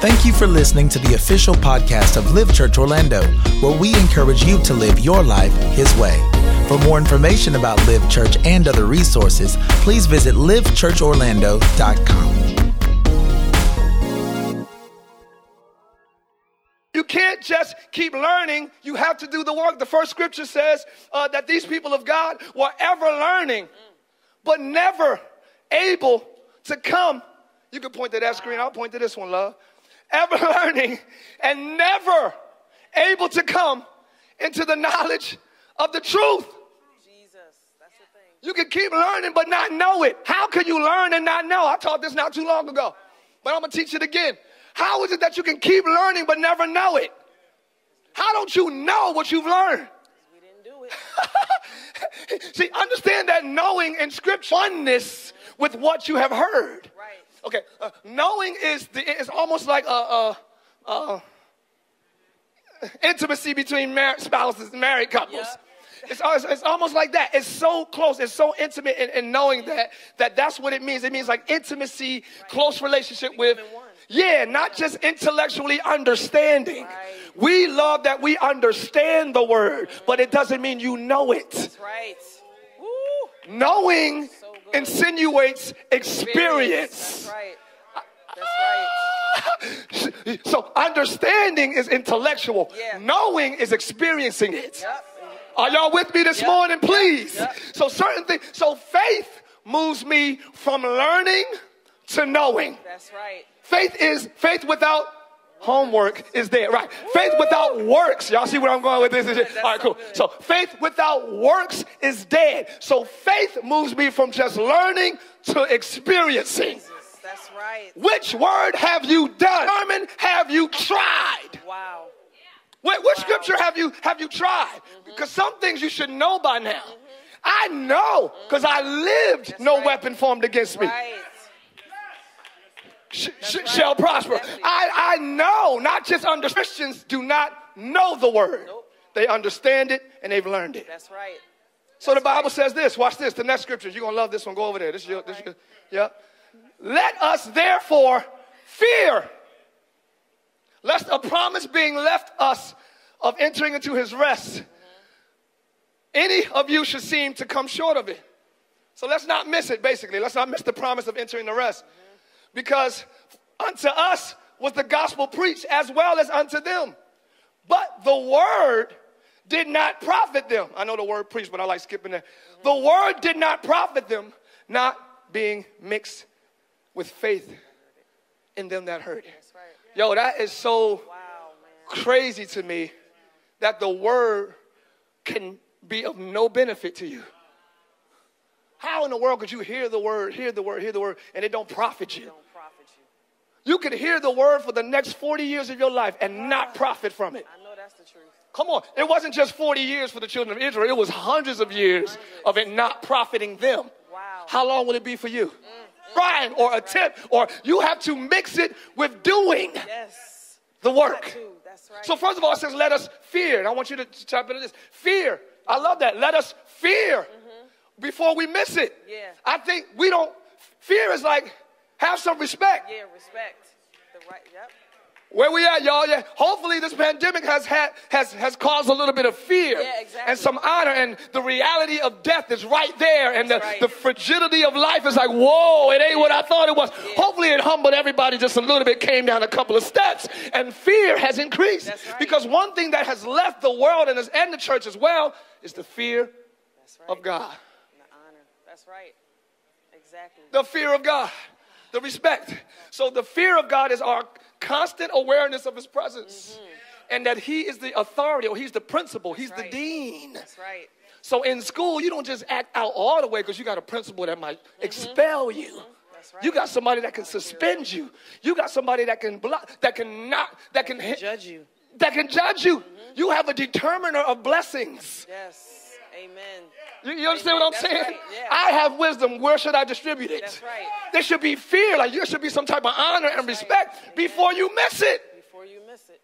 Thank you for listening to the official podcast of Live Church Orlando, where we encourage you to live your life His way. For more information about Live Church and other resources, please visit livechurchorlando.com. You can't just keep learning, you have to do the work. The first scripture says uh, that these people of God were ever learning, but never able to come. You can point to that screen, I'll point to this one, love ever learning, and never able to come into the knowledge of the truth. Jesus, that's the thing. You can keep learning but not know it. How can you learn and not know? I taught this not too long ago, but I'm gonna teach it again. How is it that you can keep learning but never know it? How don't you know what you've learned? We didn't do it. See, understand that knowing in scripture oneness with what you have heard. Okay, uh, knowing is the, it's almost like a, a, a intimacy between mar- spouses, married couples. Yep. It's, it's, it's, almost like that. It's so close. It's so intimate in, in, knowing that that that's what it means. It means like intimacy, right. close relationship with. Yeah, not just intellectually understanding. Right. We love that we understand the word, but it doesn't mean you know it. That's right. Woo. Knowing insinuates experience. That's right. That's right. so understanding is intellectual. Yeah. Knowing is experiencing it. Yep. Are y'all with me this yep. morning, please? Yep. So certain things. So faith moves me from learning to knowing. That's right. Faith is faith without homework is there. Right. Faith without works. Y'all see where I'm going with this? All right, cool. So faith without works is dead. So faith moves me from just learning to experiencing. That's right. Which word have you done? Sermon have you tried? Wow. Wait, what wow. scripture have you have you tried? Mm-hmm. Because some things you should know by now. Mm-hmm. I know because I lived That's no right. weapon formed against me. Right sh- sh- shall prosper. I, I know, not just under Christians do not know the word. Nope. They understand it and they've learned it. That's right. So the Bible right. says this. Watch this. The next scripture. You're gonna love this one. Go over there. This is your, this is your, yeah. Let us therefore fear, lest a promise being left us of entering into his rest, mm-hmm. any of you should seem to come short of it. So let's not miss it, basically. Let's not miss the promise of entering the rest. Because unto us was the gospel preached as well as unto them. But the word did not profit them. I know the word preached, but I like skipping that. The word did not profit them, not being mixed with faith in them that heard. Yo, that is so crazy to me that the word can be of no benefit to you. How in the world could you hear the word, hear the word, hear the word, and it don't profit you? You. could hear the word for the next 40 years of your life and not profit from it. I know that's the truth. Come on. It wasn't just 40 years for the children of Israel, it was hundreds of years of it not profiting them. Wow. How long will it be for you? Trying or attempt, or you have to mix it with doing yes. the work. That's right. So, first of all, it says, let us fear. And I want you to tap into this. Fear. I love that. Let us fear. Mm-hmm before we miss it. Yeah. I think we don't, fear is like, have some respect. Yeah, respect. The right, yep. Where we at, y'all? Yeah. Hopefully, this pandemic has had has has caused a little bit of fear yeah, exactly. and some honor, and the reality of death is right there, and the, right. the fragility of life is like, whoa, it ain't what I thought it was. Yeah. Hopefully, it humbled everybody just a little bit, came down a couple of steps, and fear has increased right. because one thing that has left the world and, has and the church as well is the fear right. of God. That's right. Exactly. The fear of God, the respect. So the fear of God is our constant awareness of His presence. Mm-hmm. And that he is the authority, or he's the principal, That's he's right. the dean. That's right. So in school, you don't just act out all the way because you got a principal that might mm-hmm. expel you. Mm-hmm. Right. You got somebody that can suspend you. You got somebody that can block, that can not, that can hit, judge you. That can judge you. Mm-hmm. You have a determiner of blessings. Yes. Amen. You, you understand Amen. what I'm That's saying? Right. Yeah. I have wisdom. Where should I distribute it? That's right. There should be fear. Like there should be some type of honor That's and respect right. before you miss it. Before you miss it.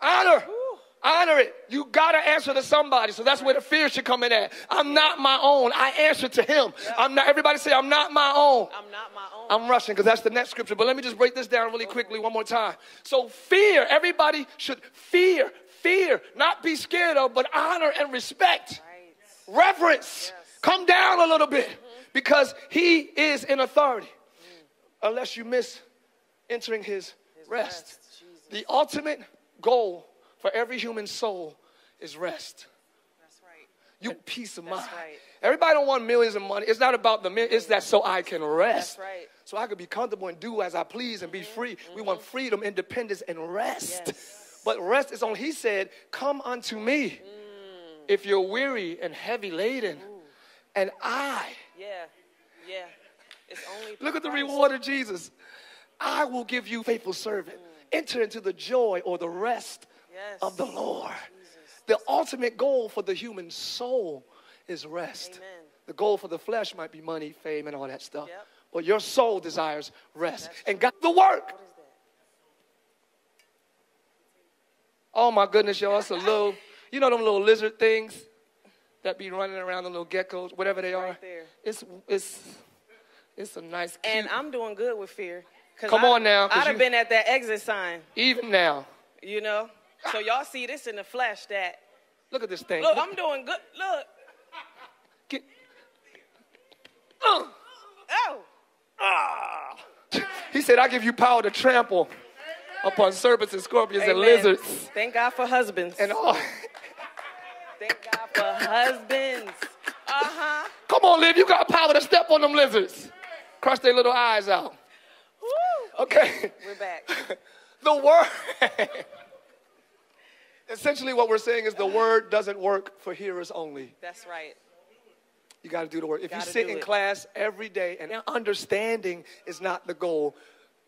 Honor. Woo. Honor it. You gotta answer to somebody. So that's where the fear should come in at. I'm not my own. I answer to him. I'm not everybody say I'm not my own. I'm not my own. I'm rushing because that's the next scripture. But let me just break this down really quickly one more time. So fear, everybody should fear, fear, not be scared of, but honor and respect. Reverence. Come down a little bit because he is in authority. Unless you miss entering his, His rest. rest, The ultimate goal for every human soul is rest. That's right. You peace of That's mind. right. Everybody don't want millions of money. It's not about the million. It's that so I can rest. That's right. So I could be comfortable and do as I please and be mm-hmm. free. We want mm-hmm. freedom, independence, and rest. Yes. But rest is on. He said, "Come unto me, mm. If you're weary and heavy laden, and I." Yeah. Yeah. It's only Look at the reward of Jesus. I will give you faithful servant. Enter into the joy or the rest Yes. of the Lord. Jesus. The ultimate goal for the human soul is rest. Amen. The goal for the flesh might be money, fame, and all that stuff. Yep. But your soul desires rest. That's And God, the work. What is that? Oh my goodness, y'all. It's a little, you know them little lizard things that be running around, the little geckos, whatever they are. Right. It's it's it's a nice cute, And I'm doing good with fear. Come I- on now. I'd have been at that exit sign, even now. you know? So y'all see this in the flesh that, Look at this thing. look, Look- I'm doing good. Look. get- Uh, Oh. ah. He said, I give you power to trample upon serpents and scorpions and lizards Thank God for husbands. and all. Thank God for husbands. Uh huh. Come on, Liv, you got power to step on them lizards. Crush their little eyes out. Woo. Okay. We're back. The word. Essentially, what we're saying is the word doesn't work for hearers only. That's right. You got to do the work. If you Gotta sit in it. class every day and understanding is not the goal,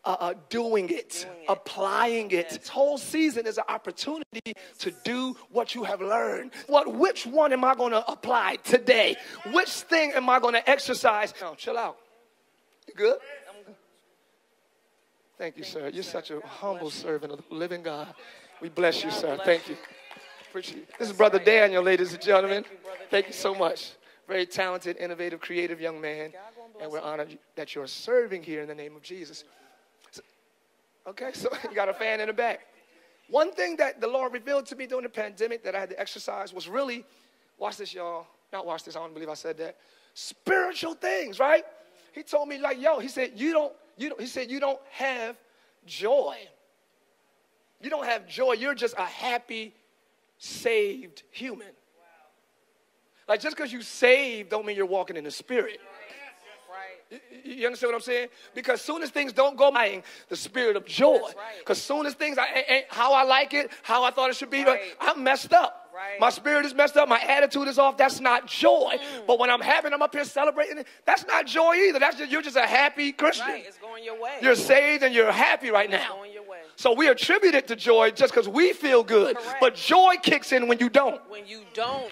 uh, uh, doing it, Doing applying it. This whole season is an opportunity to do what you have learned. What? Which one am I going to apply today? Which thing am I going to exercise? No, chill out. You good? Thank you, sir. You're such a humble servant of the living God. We bless you, sir. bless Thank you. you. Appreciate it. This is Brother Daniel, ladies and gentlemen. Thank you, Thank you so much. Very talented, innovative, creative young man. God gonna bless And we're honored that you're serving here in the name of Jesus. Okay, so you got a fan in the back. One thing that the Lord revealed to me during the pandemic that I had to exercise was really, watch this, y'all. Not watch this, I don't believe I said that. Spiritual things, right? He told me, like, yo, he said, you don't, you don't, he said, you don't have joy. You don't have joy. You're just a happy, saved human. Like just because you saved don't mean you're walking in the spirit. You- understand what I'm saying? Because soon as things don't go my the spirit of joy. Because soon as things I, ain't- how I like it, how I thought it should be. I'm messed up. Right. My spirit is messed up. My attitude is off. That's not joy. Mm. But when I'm having, I'm up here celebrating. That's not joy either. That's just you're just a happy Christian. Right. It's going your way. You're saved and you're happy right It's now. going your way. So we attribute it to joy just because we feel good. Correct. But joy kicks in when you don't. When you don't.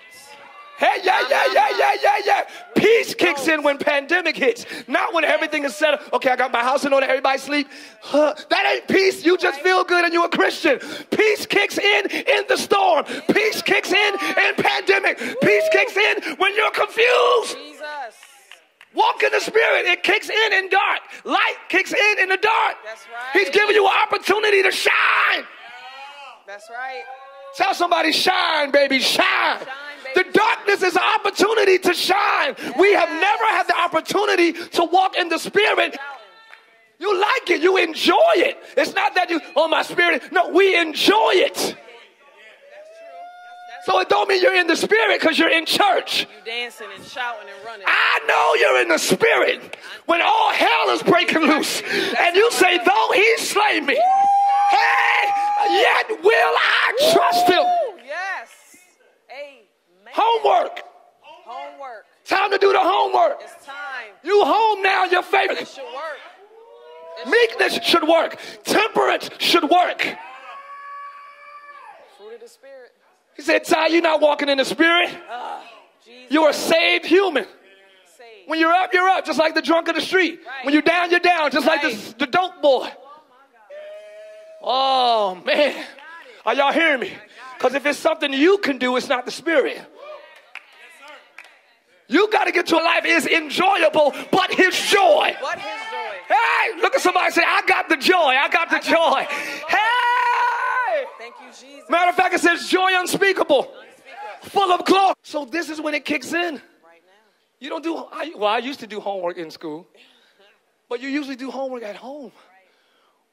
Hey, yeah, yeah, yeah, yeah, yeah, yeah. Peace kicks in when pandemic hits, not when everything is set up. Okay, I got my house in order, everybody sleep. Huh, that ain't peace. You just feel good and you're a Christian. Peace kicks in in the storm. Peace kicks in in pandemic. Peace kicks in when you're confused. Jesus. Walk in the spirit. It kicks in in dark. Light kicks in in the dark. That's right. He's giving you an opportunity to shine. That's right. Tell somebody, shine, baby, shine. Shine, The darkness is an opportunity to shine. We have never had the opportunity to walk in the spirit. You like it, you enjoy it. It's not that you, oh, my spirit. No, we enjoy it. That's true. That's So it don't mean you're in the spirit because you're in church. you dancing and shouting and running. I know you're in the spirit when all hell is breaking loose. And you say, though he slay me, hey, yet will I trust him. Woo, Yes. Amen. Homework. Homework. Time to do the homework. It's time. You home now, your favorite. It should work. It should Meekness work. should work. Temperance should work. Fruit of the spirit. He said, Tye, you're not walking in the spirit. Ah, Jesus. You're a saved human. saved. When you're up, you're up, just like the drunk of the street. Right. When you're down, you're down, just like the, the dope boy. Oh, oh man. Are y'all hearing me? Because if it's something you can do, it's not the spirit. You got to get to a life is enjoyable, but his joy. What his joy. Hey, look at somebody say, I got the joy. I got the joy. Hey! Thank you, Jesus. Matter of fact, it says joy unspeakable, Unspeakable. full of glory. So this is when it kicks in. Right now. You don't do, I, well, I used to do homework in school, but you usually do homework at home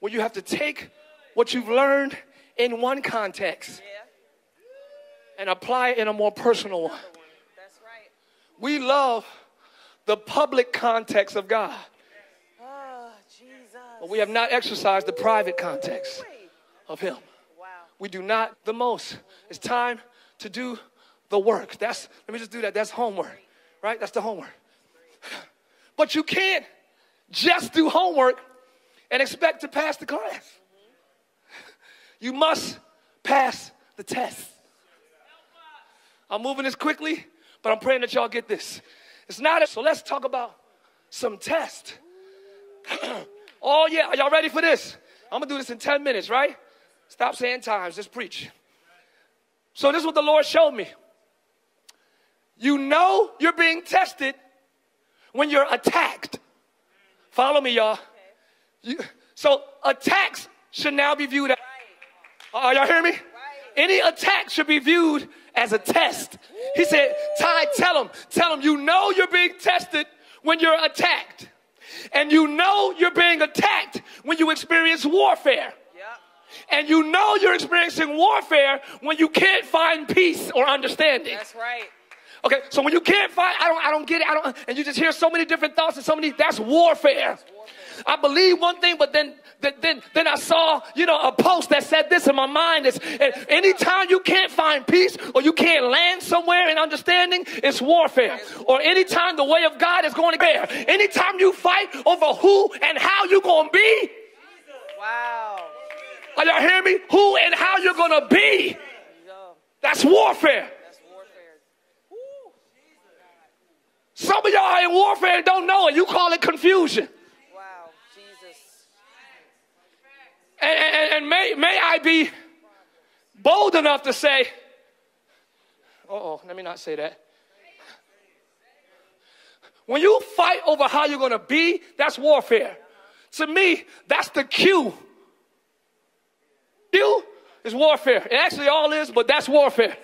where you have to take what you've learned in one context Yeah. and apply it in a more personal one. We love the public context of God, Oh, Jesus. but we have not exercised the private context of Him. Wow. We do not the most. It's time to do the work. That's let me just do that. That's homework, right? That's the homework. But you can't just do homework and expect to pass the class. You must pass the test. I'm moving this quickly, but I'm praying that y'all get this. It's not a, so let's talk about some tests. oh yeah, are y'all ready for this? I'm gonna do this in 10 minutes, right? Stop saying times, just preach. So this is what the Lord showed me. You know you're being tested when you're attacked. Follow me, y'all. You, so attacks should now be viewed as. Are uh, y'all hear me? Any attack should be viewed as a test. He said, Tye, tell him, tell him, you know you're being tested when you're attacked. And you know you're being attacked when you experience warfare. And you know you're experiencing warfare when you can't find peace or understanding. That's right. Okay, so when you can't find, I don't, I don't get it, I don't, and you just hear so many different thoughts and so many, that's warfare. I believe one thing, but then, then, then, then I saw, you know, a post that said this in my mind is, and anytime you can't find peace or you can't land somewhere in understanding, it's warfare. Or anytime the way of God is going to bear. Anytime you fight over who and how you're going to be, Wow. are y'all hear me? Who and how you're going to be, that's warfare. that's warfare. Woo. Some of y'all are in warfare and don't know it. You call it confusion. Wow. Jesus. And, and, and may, may I be bold enough to say, oh, let me not say that. When you fight over how you're going to be, that's warfare. To me, that's the cue. Q is warfare. It actually all is, but that's warfare.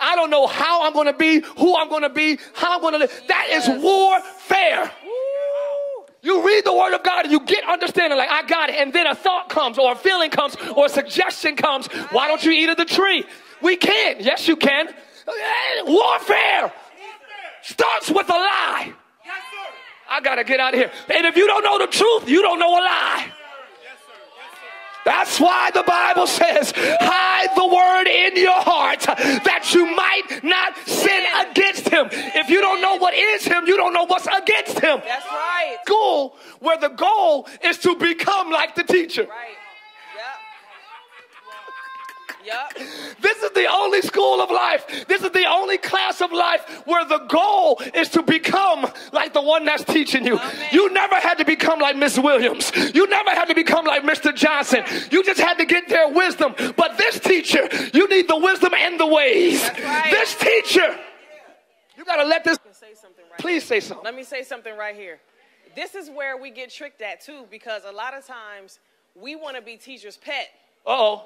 I don't know how I'm going to be, who I'm going to be, how I'm going to live. That is warfare. You read the word of God and you get understanding, like, I got it. And then a thought comes, or a feeling comes, or a suggestion comes. Why don't you eat of the tree? We can. Yes, you can. Warfare starts with a lie. I got to get out of here. And if you don't know the truth, you don't know a lie. That's why the Bible says, hide the word in your heart that you might not sin against him. If you don't know what is him, you don't know what's against him. That's right. School where the goal is to become like the teacher. Right. Yep. This is the only school of life. This is the only class of life where the goal is to become like the one that's teaching you. Amen. You never had to become like Miss Williams. You never had to become like Mr. Johnson. You just had to get their wisdom. But this teacher, you need the wisdom and the ways. Right. This teacher, you got to let this. Say something right. Please say something. Let me say something right here. This is where we get tricked at too, because a lot of times we want to be teacher's pet, Uh oh.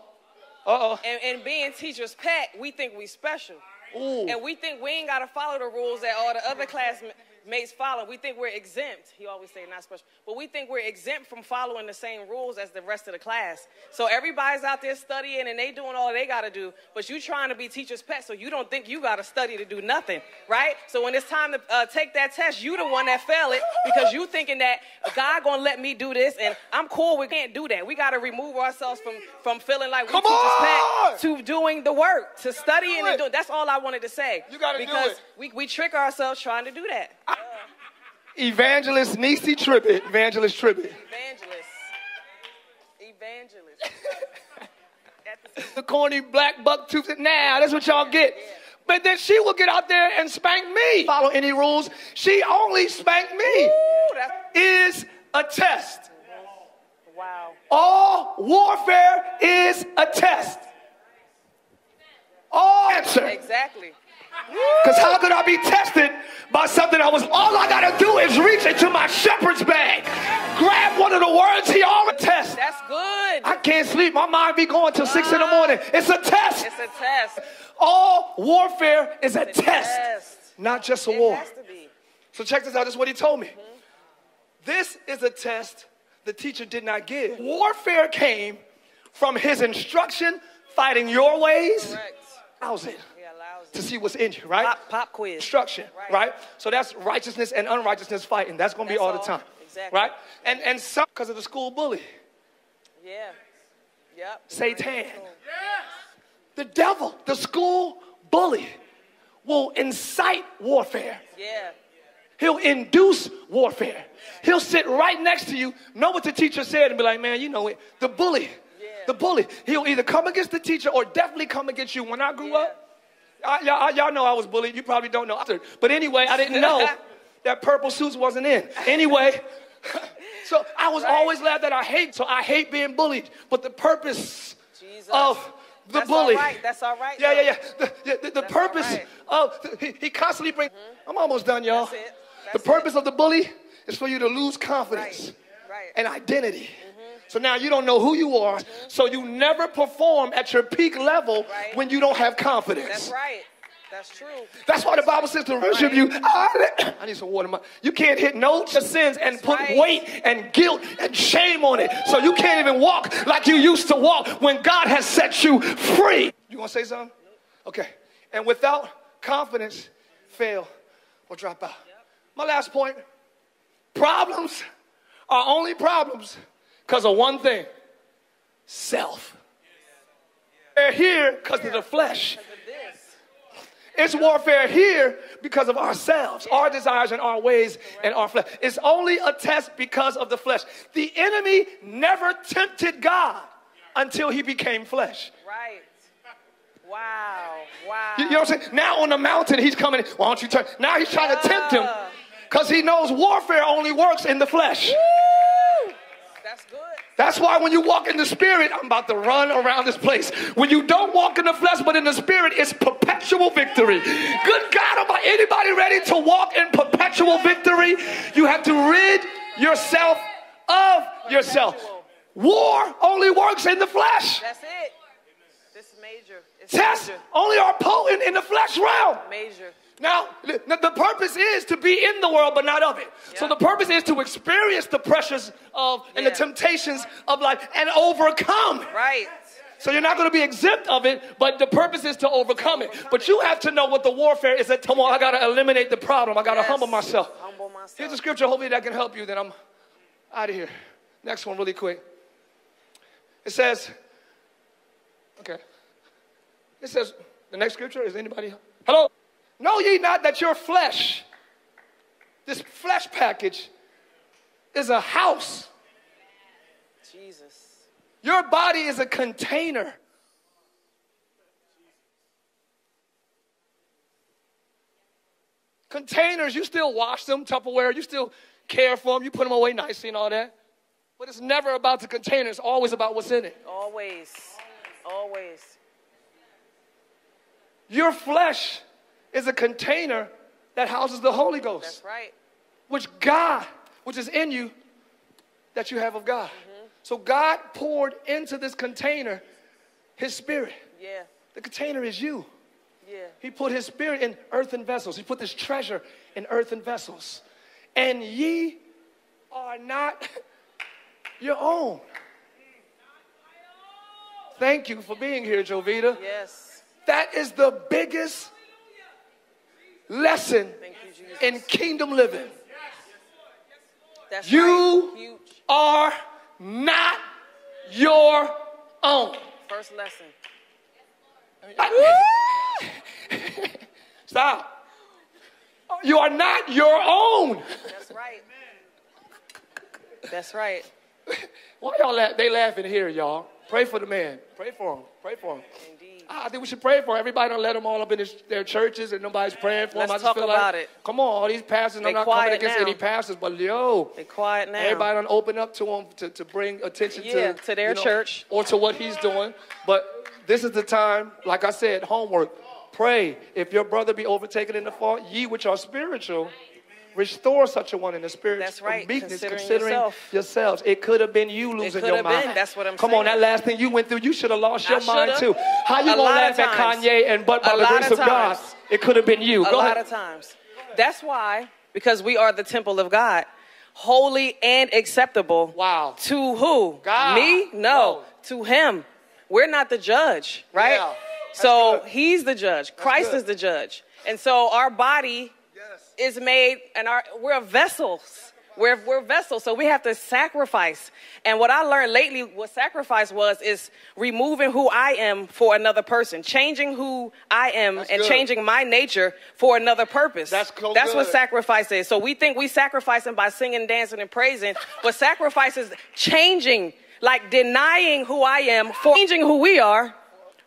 Uh oh. and, and being teacher's pet, we think we special, Ooh. and we think we ain't got to follow the rules that all the other classmates follow. We think we're exempt. He always say not special, but we think we're exempt from following the same rules as the rest of the class. So everybody's out there studying and they doing all they got to do, but you trying to be teacher's pet, so you don't think you got to study to do nothing, right? So when it's time to uh, take that test, you the one that fail it because you thinking that God gonna let me do this and I'm cool. We can't do that. We got to remove ourselves from from feeling like we Come teacher's on! pet to doing the work, to studying Do and doing. That's all I wanted to say. You gotta do because it. we we trick ourselves trying to do that. Evangelist Nisi Tribbett. Evangelist Tribbett. Evangelist. Evangelist. The- the corny black buck tooth. Now that's what y'all get. But then she will get out there and spank me. Follow any rules. She only spanked me. Ooh, Is a test. wow. All warfare is a test. all answer. Exactly. Because how could I be tested by something I was, all I gotta do is reach into my shepherd's bag, grab one of the words he already test. That's good. I can't sleep. My mind be going till six in the morning. It's a test. It's a test. All warfare is a test, test. not just a It war. has to be. So check this out. This is what he told me. This is a test the teacher did not give. Warfare came from his instruction, fighting your ways. Correct. How's it? To see what's in you, right? Pop, pop quiz. Instruction, right. Right. So that's righteousness and unrighteousness fighting. That's going to be That's all the time, Exactly. right? And and some because of the school bully, Yeah. Yep. Satan, Yes. the devil, the school bully, will incite warfare. Yeah. He'll induce warfare. He'll sit right next to you, know what the teacher said, and be like, man, you know it. The bully. Yeah. The bully. He'll either come against the teacher or definitely come against you. When I grew Yeah. up, I, y'all, y'all know I was bullied. You probably don't know. But anyway, I didn't know that purple suits wasn't in. Anyway, so I was Right. always glad that I hate. So I hate being bullied. But the purpose Jesus. of the That's bully. all right. That's all right. Yeah, though. yeah, yeah. The, the, the, the purpose right. of he, he constantly brings. Mm-hmm. I'm almost done, y'all. That's it. the That's purpose of the bully is for you to lose confidence Right. And identity. So now you don't know who you are. So you never perform at your peak level Right. when you don't have confidence. That's right. That's true. That's why the Bible says to worship you. I, ah, I need some water. You can't hit notes of sins and put right. weight and guilt and shame on it. So you can't even walk like you used to walk when God has set you free. You want to say something? Okay. And without confidence, fail or drop out. My last point problems are only problems because of one thing self. They're here because of the flesh. Because of this. It's warfare here because of ourselves, our desires and our ways and our flesh. It's only a test because of the flesh. The enemy never tempted God until he became flesh. Right. Wow. Wow. You, you know what I'm saying? Now on the mountain, he's coming. Why don't you turn? Now he's trying to tempt him because he knows warfare only works in the flesh. Woo! That's why when you walk in the spirit, I'm about to run around this place. When you don't walk in the flesh but in the spirit, it's perpetual victory. Good God, am I anybody ready to walk in perpetual victory? You have to rid yourself of yourself. War only works in the flesh. That's it. This is major. It's Tests major. only are potent in the flesh realm. Major. Now, the, purpose is to be in the world, but not of it. So the purpose is to experience the pressures of and the temptations of life and overcome. Right. So you're not going to be exempt of it, but the purpose is to overcome it. But you have to know what the warfare is. That come on, I got to eliminate the problem. I got to Yes. humble myself. Humble myself. Here's a scripture. Hopefully that can help you. Then I'm out of here. Next one, really quick. It says, okay. It says, the next scripture is anybody? Hello. Know ye not that your flesh, this flesh package, is a house. Jesus. Your body is a container. Containers, you still wash them, Tupperware, you still care for them, you put them away nicely and all that. But it's never about the container, it's always about what's in it. Always. Always. Your flesh is a container that houses the Holy Ghost, That's right. which God, which is in you, that you have of God. Mm-hmm. So God poured into this container his spirit. Yeah. The container is you. Yeah. He put his spirit in earthen vessels. He put this treasure in earthen vessels. And ye are not your own. Thank you for being here, Jovita. Yes. That is the biggest lesson you, in kingdom living. That's You right. Are not your own. First lesson. Stop. You are not your own. That's right. That's right. Why y'all laugh? They laughing here, y'all. Pray for the man. Pray for him. Pray for him. I think we should pray for everybody. Don't let them all up in this, their churches and nobody's praying for Let's them. I just talk feel about like, it. come on, all these pastors. They I'm not coming against now. any pastors, but yo, They quiet now. everybody don't open up to them to, to bring attention Yeah, to to their you know, church. or to what he's doing. But this is the time, like I said, homework. Pray. If your brother be overtaken in the fault, ye which are spiritual, restore such a one in the spirit That's of right, meekness, considering considering yourself. yourselves. It could have been you losing your have mind. been. That's what I'm Come on, that last thing you went through, you should have lost I your mind shoulda. too. How you A gonna laugh at. Kanye and but by the grace of of God, it could have been you. Go a lot ahead. of times. That's why, because we are the temple of God, holy and acceptable. Wow. To who? God. Me? No. To Him. We're not the judge, right? Yeah. So. He's the judge. Christ is the judge, and so our body is made, and our we're vessels. We're, we're vessels, so we have to sacrifice. And what I learned lately, what sacrifice was, is removing who I am for another person, changing who I am, That's and good. changing my nature for another purpose. That's so That's what sacrifice is. So we think we sacrificing by singing, dancing, and praising, but sacrifice is changing, like denying who I am for changing who we are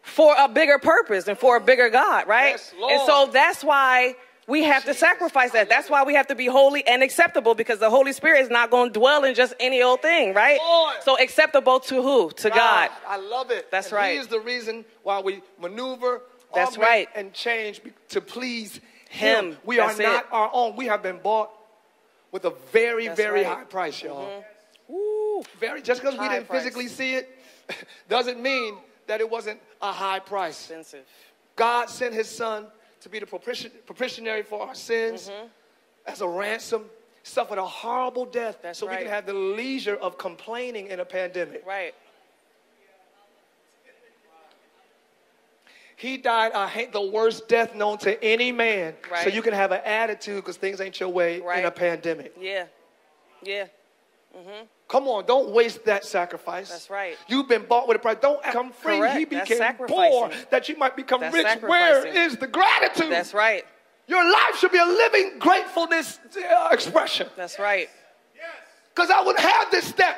for a bigger purpose and for a bigger God, right? Yes, Lord. and so that's why we have to sacrifice that. That's why we have to be holy and acceptable because the Holy Spirit is not going to dwell in just any old thing, right? Lord. So acceptable to who? To God. I love it. That's And right. He is the reason why we maneuver, That's right. and change to please Him. Him. We That's are not it. our own. We have been bought with a very, That's very right. Mm-hmm. high price, y'all. Woo. Very. Just because we didn't price. physically see it doesn't mean that it wasn't a high price. Expensive. God sent His Son to be the propitiatory for our sins as a ransom. Suffered a horrible death Mm-hmm. That's so we can have the leisure of complaining in a pandemic. Right. He died I hate the worst death known to any man. So you can have an attitude because things ain't your way in a pandemic. Yeah. Yeah. Come on, don't waste that sacrifice. That's right. You've been bought with a price. Don't come free. Correct. He became poor that you might become That's rich. Where is the gratitude? That's right. Your life should be a living gratefulness uh, expression. That's right. Because I wouldn't have this step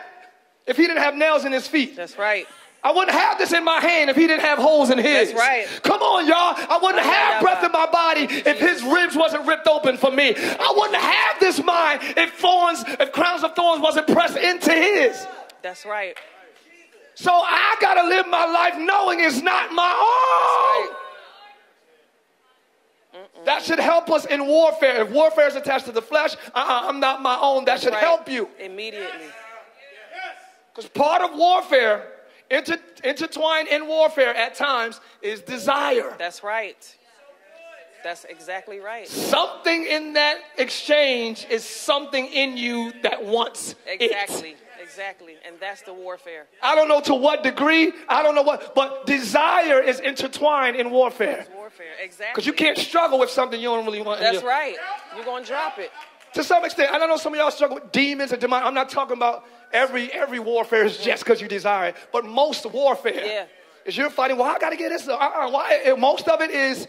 if he didn't have nails in his feet. That's right. I wouldn't have this in my hand if he didn't have holes in his. That's right. Come on, y'all. I wouldn't have breath in my body if his ribs wasn't ripped open for me. I wouldn't have this mind if thorns, if crowns of thorns wasn't pressed into his. That's right. So I gotta live my life knowing it's not my own. That should help us in warfare. If warfare is attached to the flesh, uh-uh, I'm not my own. That should Right. help you. Immediately. Because part of warfare, inter- intertwined in warfare at times, is desire. That's right. That's exactly right. Something in that exchange is something in you that wants it. Exactly. Exactly. And that's the warfare. I don't know to what degree, I don't know what, but desire is intertwined in warfare. Warfare. Exactly. Because you can't struggle with something you don't really want. That's right. You're going to drop it. To some extent, I don't know some of y'all struggle with demons and demons. I'm not talking about every every warfare is just because you desire it, but most warfare Yeah. is you're fighting. Well, I got to get this. Uh-uh, why? Most of it is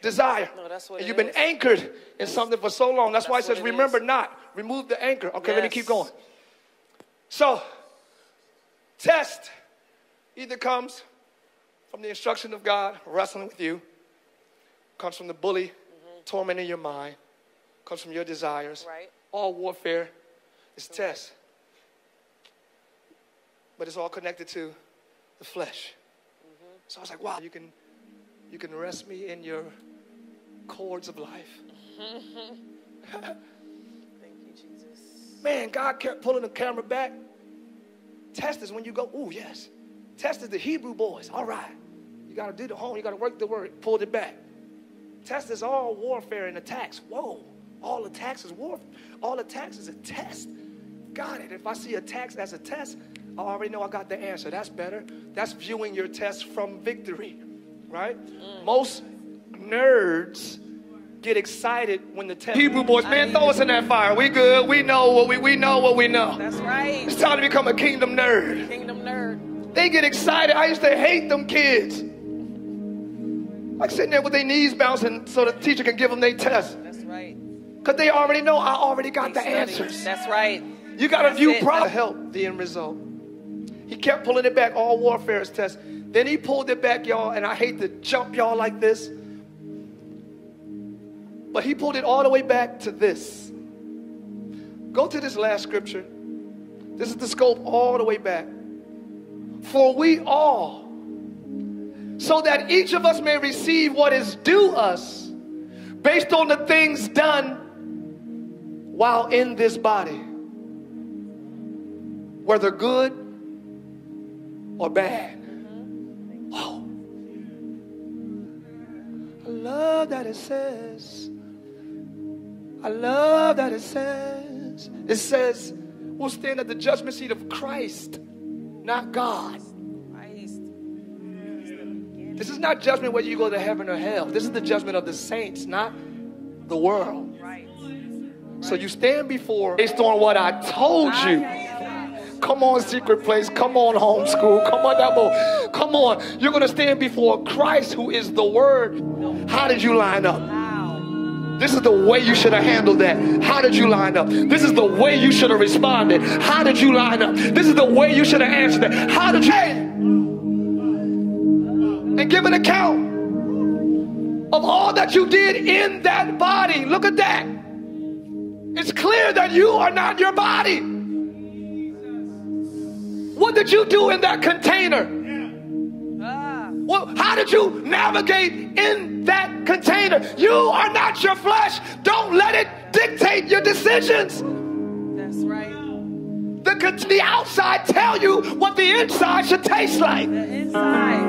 desire. No, that's what and you've been is. anchored in something for so long. That's, why it says, it "Remember is. not." Remove the anchor. Okay, let me keep going. So, test either comes from the instruction of God, wrestling with you, comes from the bully, mm-hmm. tormenting your mind, comes from your desires. Right. All warfare is test. But it's all connected to the flesh. Mm-hmm. So I was like, wow, you can you can rest me in your cords of life. Thank you, Jesus. Man, God kept pulling the camera back. Test is when you go, ooh, yes. Test is the Hebrew boys. All right. You got to do the home. You got to work the word. Pulled it back. Test is all warfare and attacks. Whoa. All attacks is war. All attacks is a test. Got it. If I see attacks as a test, I already know I got the answer. That's better. That's viewing your test from victory, right? Mm. Most nerds get excited when the test. Hebrew boys, man, throw us in that fire. We good. We know what we we know what we know. That's right. It's time to become a kingdom nerd. Kingdom nerd. They get excited. I used to hate them kids. Like sitting there with their knees bouncing so the teacher can give them their test. That's right. Because they already know I already got the Study. answers. That's right. You got to view it. problem help the end result. He kept pulling it back. All warfare is test. Then he pulled it back, y'all, and I hate to jump y'all like this. But he pulled it all the way back to this. Go to this last scripture. This is the scope all the way back. For we all, so that each of us may receive what is due us based on the things done while in this body, whether good or bad. Oh. I love that it says, I love that it says, it says, we'll stand at the judgment seat of Christ, not God. Christ. This is not judgment whether you go to heaven or hell. This is the judgment of the saints, not the world. Right. So you stand before based on what I told you. Come on, secret place. Come on, homeschool. Come on, Dabo. Come on. You're going to stand before Christ, who is the Word. How did you line up? This is the way you should have handled that. How did you line up? This is the way you should have responded. How did you line up? This is the way you should have answered that. How did you? And give an account of all that you did in that body. Look at that. It's clear that you are not your body. What did you do in that container? Well, how did you navigate in that container? You are not your flesh. Don't let it dictate your decisions. That's right. The, the outside tell you what the inside should taste like. The inside.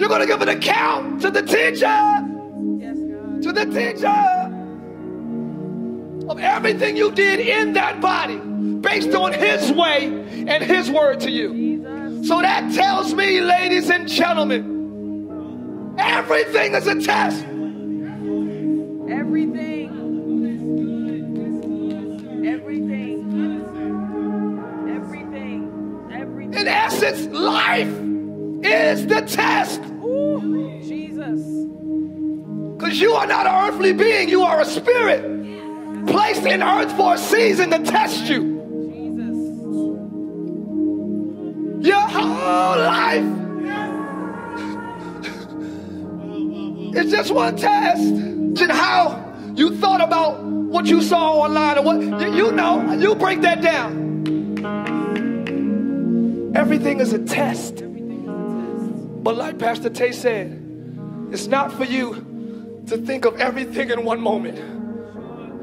You're going to give an account to the teacher, Yes, God. to the teacher of everything you did in that body based on his way and his word to you. So that tells me, ladies and gentlemen, everything is a test. Everything. Everything. Everything. Everything. In essence, life is the test. Ooh, Jesus. Because you are not an earthly being, you are a spirit placed in earth for a season to test you. Whole life It's just one test. And how you thought about what you saw online or what you, you know, you break that down. Everything is a test. But like Pastor Tye said, it's not for you to think of everything in one moment.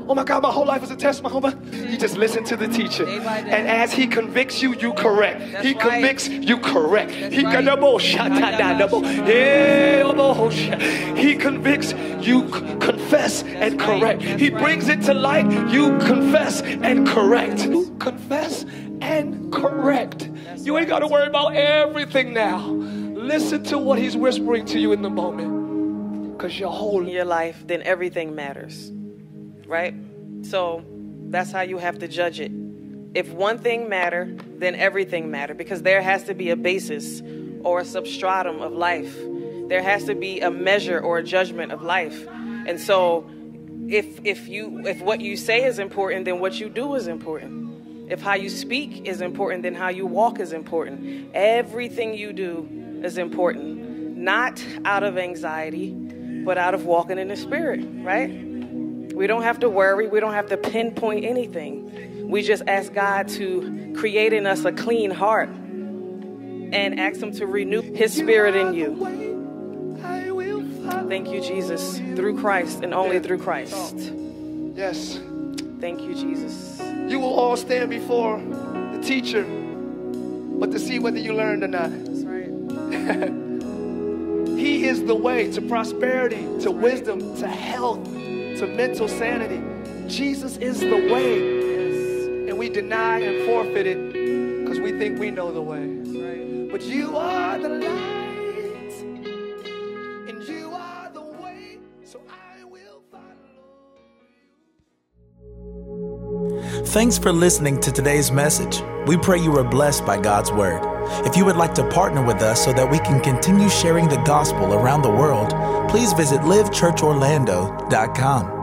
Oh my God, my whole life is a test. My whole life. You just listen to the teacher. Day day. And as he convicts you, you correct. That's he right. convicts, you correct. That's He right. kadabo shatadadabo. Elabo sha- He convicts, you c- confess and correct. He brings it to light, you confess and correct. You confess and correct. You ain't got to worry about everything now. Listen to what he's whispering to you in the moment. Because your whole in your life, then everything matters. Right? So that's how you have to judge it. If one thing matter, then everything matter because there has to be a basis or a substratum of life. There has to be a measure or a judgment of life. And so if if you if what you say is important, then what you do is important. If how you speak is important, then how you walk is important. Everything you do is important. Not out of anxiety, but out of walking in the spirit, right? We don't have to worry. We don't have to pinpoint anything. We just ask God to create in us a clean heart and ask Him to renew His spirit in you. I will follow. Thank you, Jesus, through Christ and only through Christ. Yes. Thank you, Jesus. You will all stand before the teacher, but to see whether you learned or not. That's right. He is the way to prosperity, to wisdom, to health, to mental sanity. Jesus is the way. And we deny and forfeit it because we think we know the way. But you are the light, and you are the way, so I will follow. You. Thanks for listening to today's message. We pray you were blessed by God's word. If you would like to partner with us so that we can continue sharing the gospel around the world, please visit livechurchorlando.com.